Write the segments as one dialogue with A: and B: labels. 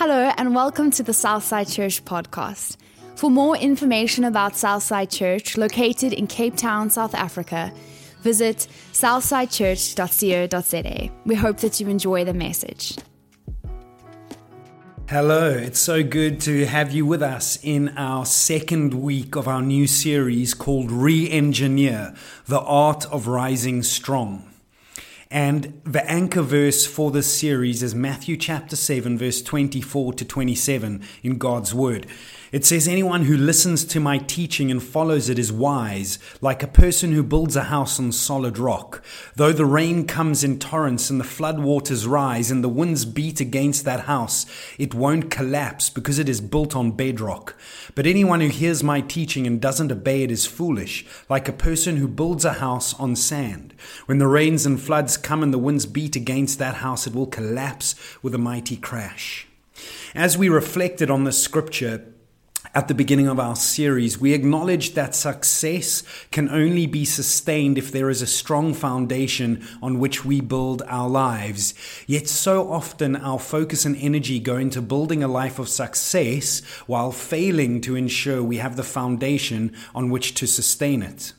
A: Hello, and welcome to the Southside Church podcast. For more information about Southside Church, located in Cape Town, South Africa, visit southsidechurch.co.za. We hope that you enjoy the message.
B: Hello, it's so good to have you with us in our second week of our new series called Re Engineer The Art of Rising Strong. And the anchor verse for this series is Matthew chapter 7, verse 24 to 27 in God's Word. It says, Anyone who listens to my teaching and follows it is wise, like a person who builds a house on solid rock. Though the rain comes in torrents and the flood waters rise and the winds beat against that house, it won't collapse because it is built on bedrock. But anyone who hears my teaching and doesn't obey it is foolish, like a person who builds a house on sand. When the rains and floods come and the winds beat against that house, it will collapse with a mighty crash. As we reflected on this scripture, at the beginning of our series, we acknowledged that success can only be sustained if there is a strong foundation on which we build our lives. Yet, so often our focus and energy go into building a life of success while failing to ensure we have the foundation on which to sustain it.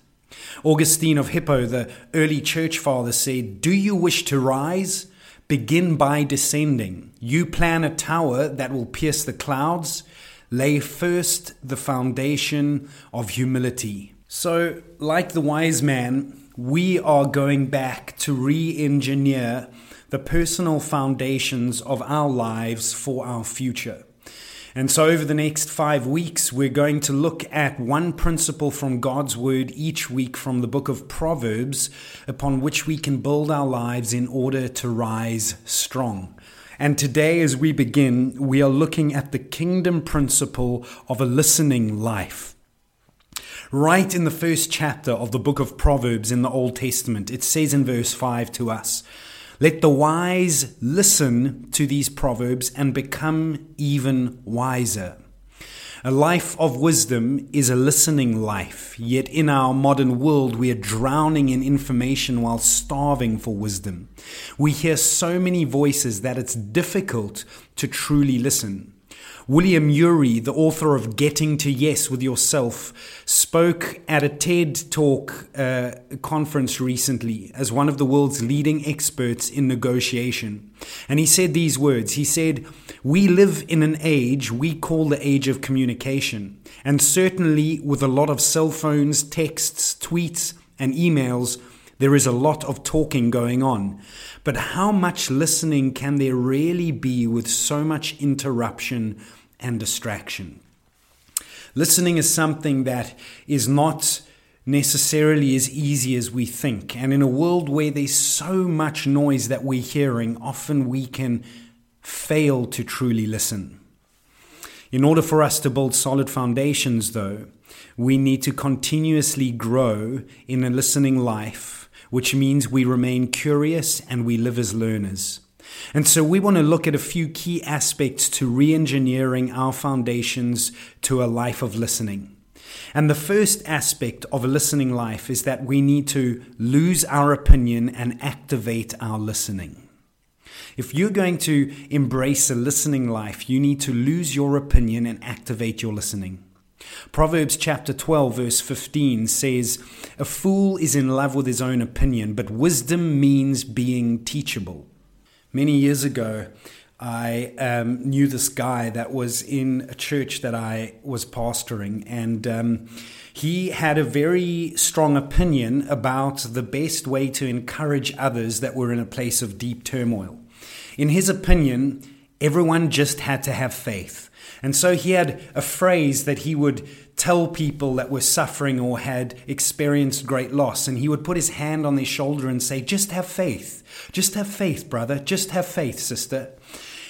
B: Augustine of Hippo, the early church father, said, Do you wish to rise? Begin by descending. You plan a tower that will pierce the clouds lay first the foundation of humility. So, like the wise man, we are going back to re engineer the personal foundations of our lives for our future. And so, over the next five weeks, we're going to look at one principle from God's Word each week from the book of Proverbs upon which we can build our lives in order to rise strong. And today, as we begin, we are looking at the kingdom principle of a listening life. Right in the first chapter of the book of Proverbs in the Old Testament, it says in verse 5 to us, Let the wise listen to these proverbs and become even wiser. A life of wisdom is a listening life, yet in our modern world we are drowning in information while starving for wisdom. We hear so many voices that it's difficult to truly listen. William Ury, the author of Getting to Yes with Yourself, spoke at a TED Talk uh, conference recently as one of the world's leading experts in negotiation. And he said these words He said, We live in an age we call the age of communication. And certainly with a lot of cell phones, texts, tweets, and emails, there is a lot of talking going on. But how much listening can there really be with so much interruption and distraction. Listening is something that is not necessarily as easy as we think. And in a world where there's so much noise that we're hearing, often we can fail to truly listen. In order for us to build solid foundations, though, we need to continuously grow in a listening life, which means we remain curious and we live as learners. And so we want to look at a few key aspects to re engineering our foundations to a life of listening. And the first aspect of a listening life is that we need to lose our opinion and activate our listening. If you're going to embrace a listening life, you need to lose your opinion and activate your listening. Proverbs chapter 12, verse 15 says, A fool is in love with his own opinion, but wisdom means being teachable. Many years ago, I um, knew this guy that was in a church that I was pastoring, and um, he had a very strong opinion about the best way to encourage others that were in a place of deep turmoil. In his opinion, everyone just had to have faith. And so he had a phrase that he would tell people that were suffering or had experienced great loss. And he would put his hand on their shoulder and say, Just have faith. Just have faith, brother. Just have faith, sister.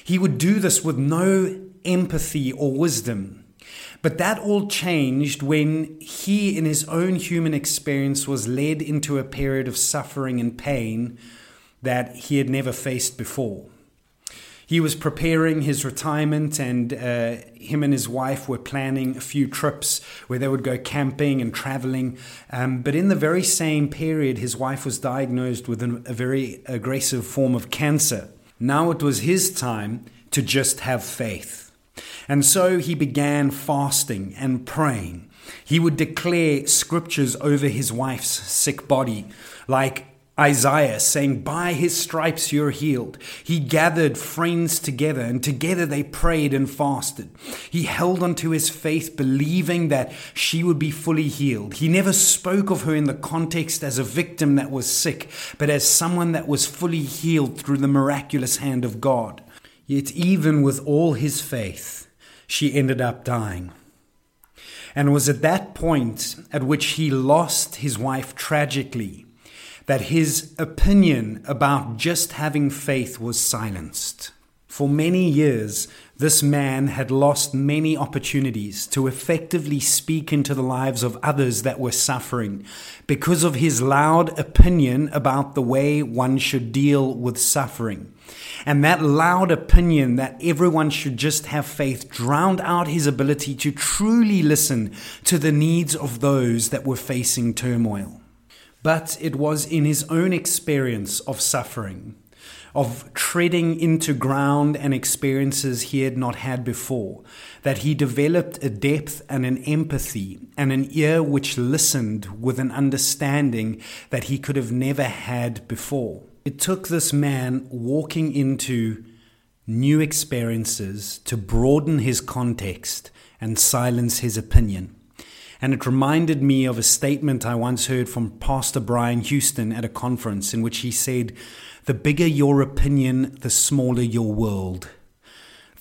B: He would do this with no empathy or wisdom. But that all changed when he, in his own human experience, was led into a period of suffering and pain that he had never faced before. He was preparing his retirement, and uh, him and his wife were planning a few trips where they would go camping and traveling. Um, but in the very same period, his wife was diagnosed with an, a very aggressive form of cancer. Now it was his time to just have faith. And so he began fasting and praying. He would declare scriptures over his wife's sick body, like Isaiah saying, By his stripes you're healed. He gathered friends together, and together they prayed and fasted. He held onto his faith, believing that she would be fully healed. He never spoke of her in the context as a victim that was sick, but as someone that was fully healed through the miraculous hand of God. Yet, even with all his faith, she ended up dying. And it was at that point at which he lost his wife tragically that his opinion about just having faith was silenced. For many years, this man had lost many opportunities to effectively speak into the lives of others that were suffering because of his loud opinion about the way one should deal with suffering. And that loud opinion that everyone should just have faith drowned out his ability to truly listen to the needs of those that were facing turmoil. But it was in his own experience of suffering, of treading into ground and experiences he had not had before, that he developed a depth and an empathy and an ear which listened with an understanding that he could have never had before. It took this man walking into new experiences to broaden his context and silence his opinion. And it reminded me of a statement I once heard from Pastor Brian Houston at a conference in which he said, The bigger your opinion, the smaller your world.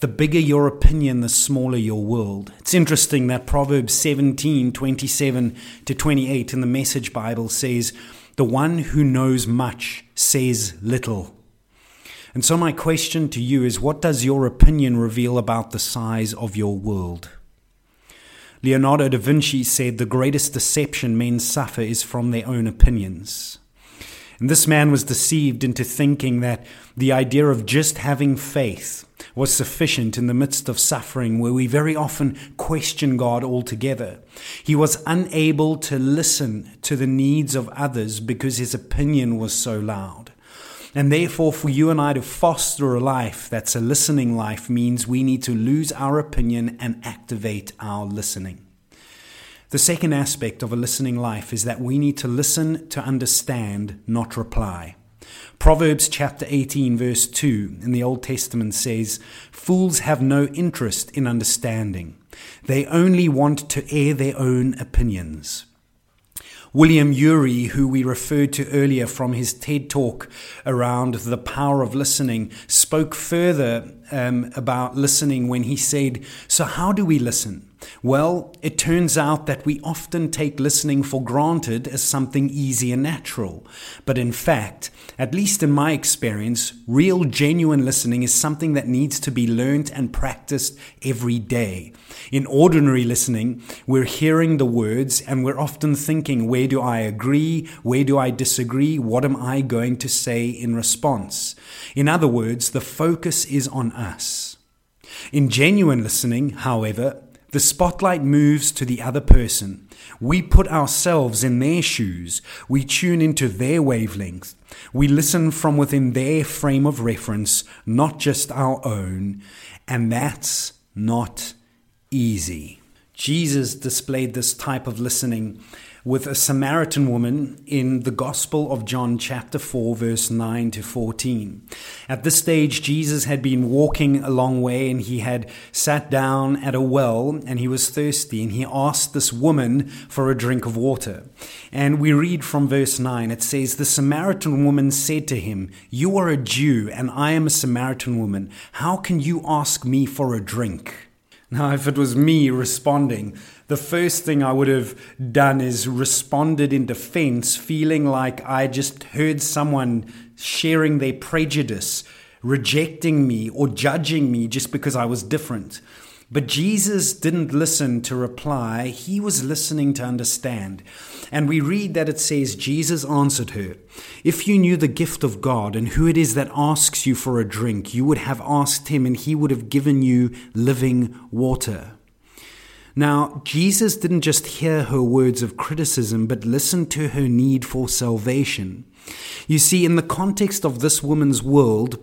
B: The bigger your opinion, the smaller your world. It's interesting that Proverbs 17 27 to 28 in the Message Bible says, The one who knows much says little. And so, my question to you is what does your opinion reveal about the size of your world? Leonardo da Vinci said the greatest deception men suffer is from their own opinions. And this man was deceived into thinking that the idea of just having faith was sufficient in the midst of suffering, where we very often question God altogether. He was unable to listen to the needs of others because his opinion was so loud. And therefore, for you and I to foster a life that's a listening life means we need to lose our opinion and activate our listening. The second aspect of a listening life is that we need to listen to understand, not reply. Proverbs chapter 18, verse 2 in the Old Testament says, Fools have no interest in understanding. They only want to air their own opinions. William Ury, who we referred to earlier from his TED talk around the power of listening, spoke further um, about listening when he said, So, how do we listen? Well, it turns out that we often take listening for granted as something easy and natural. But in fact, at least in my experience, real, genuine listening is something that needs to be learned and practiced every day. In ordinary listening, we're hearing the words and we're often thinking, where do I agree? Where do I disagree? What am I going to say in response? In other words, the focus is on us. In genuine listening, however, the spotlight moves to the other person. We put ourselves in their shoes. We tune into their wavelength. We listen from within their frame of reference, not just our own. And that's not easy. Jesus displayed this type of listening with a Samaritan woman in the Gospel of John, chapter 4, verse 9 to 14. At this stage, Jesus had been walking a long way and he had sat down at a well and he was thirsty and he asked this woman for a drink of water. And we read from verse 9 it says, The Samaritan woman said to him, You are a Jew and I am a Samaritan woman. How can you ask me for a drink? Now, if it was me responding, the first thing I would have done is responded in defense, feeling like I just heard someone sharing their prejudice, rejecting me or judging me just because I was different. But Jesus didn't listen to reply, he was listening to understand. And we read that it says, Jesus answered her, If you knew the gift of God and who it is that asks you for a drink, you would have asked him and he would have given you living water. Now, Jesus didn't just hear her words of criticism, but listened to her need for salvation. You see, in the context of this woman's world,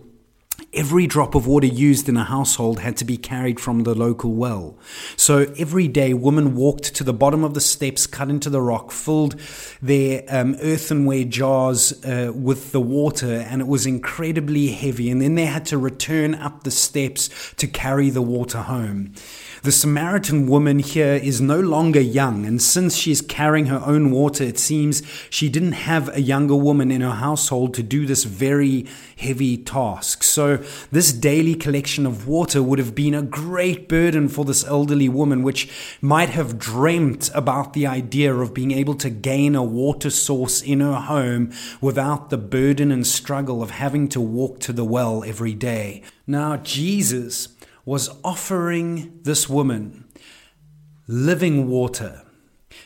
B: Every drop of water used in a household had to be carried from the local well. So every day, women walked to the bottom of the steps cut into the rock, filled their um, earthenware jars uh, with the water, and it was incredibly heavy. And then they had to return up the steps to carry the water home. The Samaritan woman here is no longer young, and since she's carrying her own water, it seems she didn't have a younger woman in her household to do this very heavy task. So, this daily collection of water would have been a great burden for this elderly woman, which might have dreamt about the idea of being able to gain a water source in her home without the burden and struggle of having to walk to the well every day. Now, Jesus was offering this woman living water.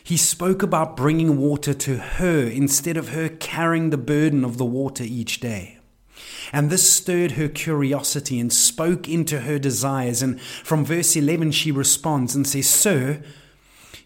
B: He spoke about bringing water to her instead of her carrying the burden of the water each day. And this stirred her curiosity and spoke into her desires. And from verse 11, she responds and says, Sir,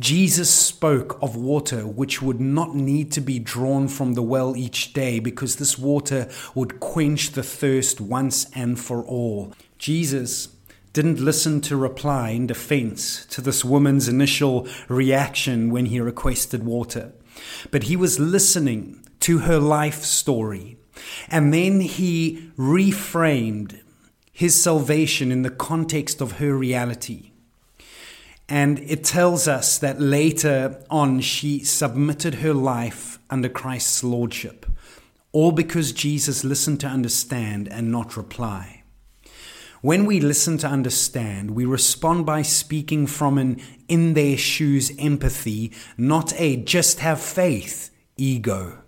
B: Jesus spoke of water which would not need to be drawn from the well each day because this water would quench the thirst once and for all. Jesus didn't listen to reply in defense to this woman's initial reaction when he requested water, but he was listening to her life story. And then he reframed his salvation in the context of her reality. And it tells us that later on she submitted her life under Christ's lordship, all because Jesus listened to understand and not reply. When we listen to understand, we respond by speaking from an in their shoes empathy, not a just have faith ego.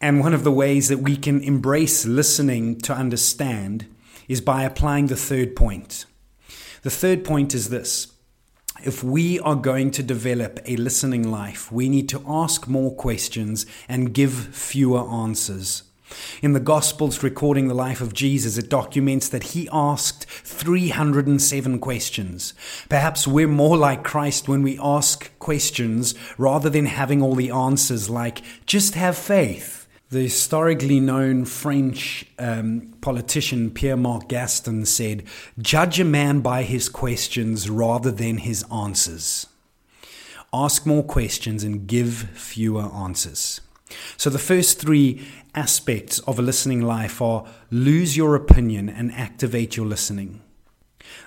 B: And one of the ways that we can embrace listening to understand is by applying the third point. The third point is this if we are going to develop a listening life, we need to ask more questions and give fewer answers. In the Gospels recording the life of Jesus, it documents that he asked 307 questions. Perhaps we're more like Christ when we ask questions rather than having all the answers, like, just have faith. The historically known French um, politician Pierre Marc Gaston said, Judge a man by his questions rather than his answers. Ask more questions and give fewer answers. So, the first three aspects of a listening life are lose your opinion and activate your listening.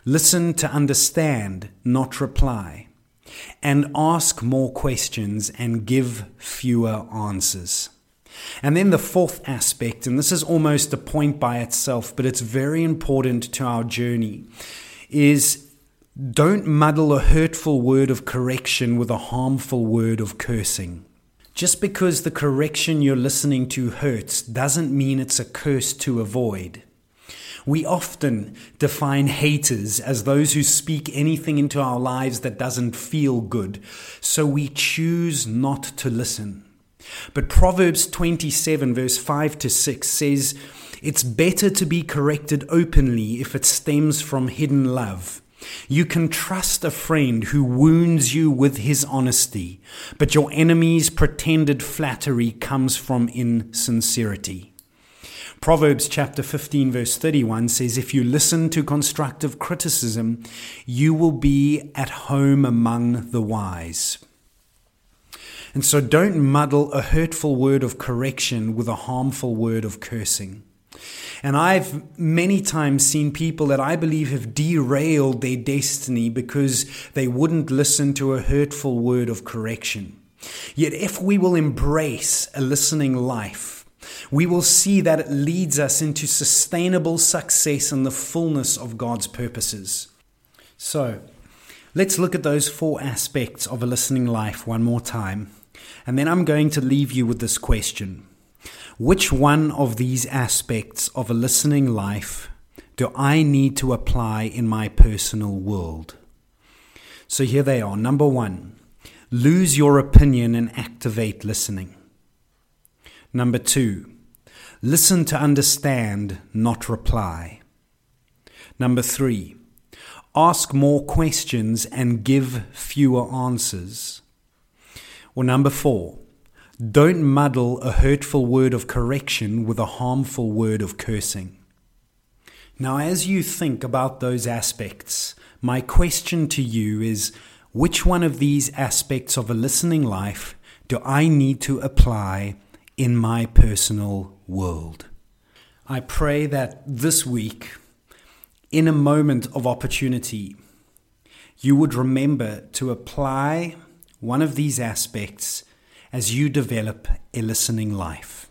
B: Listen to understand, not reply. And ask more questions and give fewer answers. And then the fourth aspect, and this is almost a point by itself, but it's very important to our journey, is don't muddle a hurtful word of correction with a harmful word of cursing. Just because the correction you're listening to hurts doesn't mean it's a curse to avoid. We often define haters as those who speak anything into our lives that doesn't feel good, so we choose not to listen. But Proverbs 27, verse 5 to 6 says, It's better to be corrected openly if it stems from hidden love. You can trust a friend who wounds you with his honesty, but your enemy's pretended flattery comes from insincerity. Proverbs chapter 15, verse 31 says, If you listen to constructive criticism, you will be at home among the wise. And so don't muddle a hurtful word of correction with a harmful word of cursing. And I've many times seen people that I believe have derailed their destiny because they wouldn't listen to a hurtful word of correction. Yet, if we will embrace a listening life, we will see that it leads us into sustainable success and the fullness of God's purposes. So, let's look at those four aspects of a listening life one more time. And then I'm going to leave you with this question Which one of these aspects of a listening life do I need to apply in my personal world? So here they are. Number one, lose your opinion and activate listening. Number two, listen to understand, not reply. Number three, ask more questions and give fewer answers. Or number four, don't muddle a hurtful word of correction with a harmful word of cursing. Now, as you think about those aspects, my question to you is which one of these aspects of a listening life do I need to apply in my personal world? I pray that this week, in a moment of opportunity, you would remember to apply one of these aspects as you develop a listening life.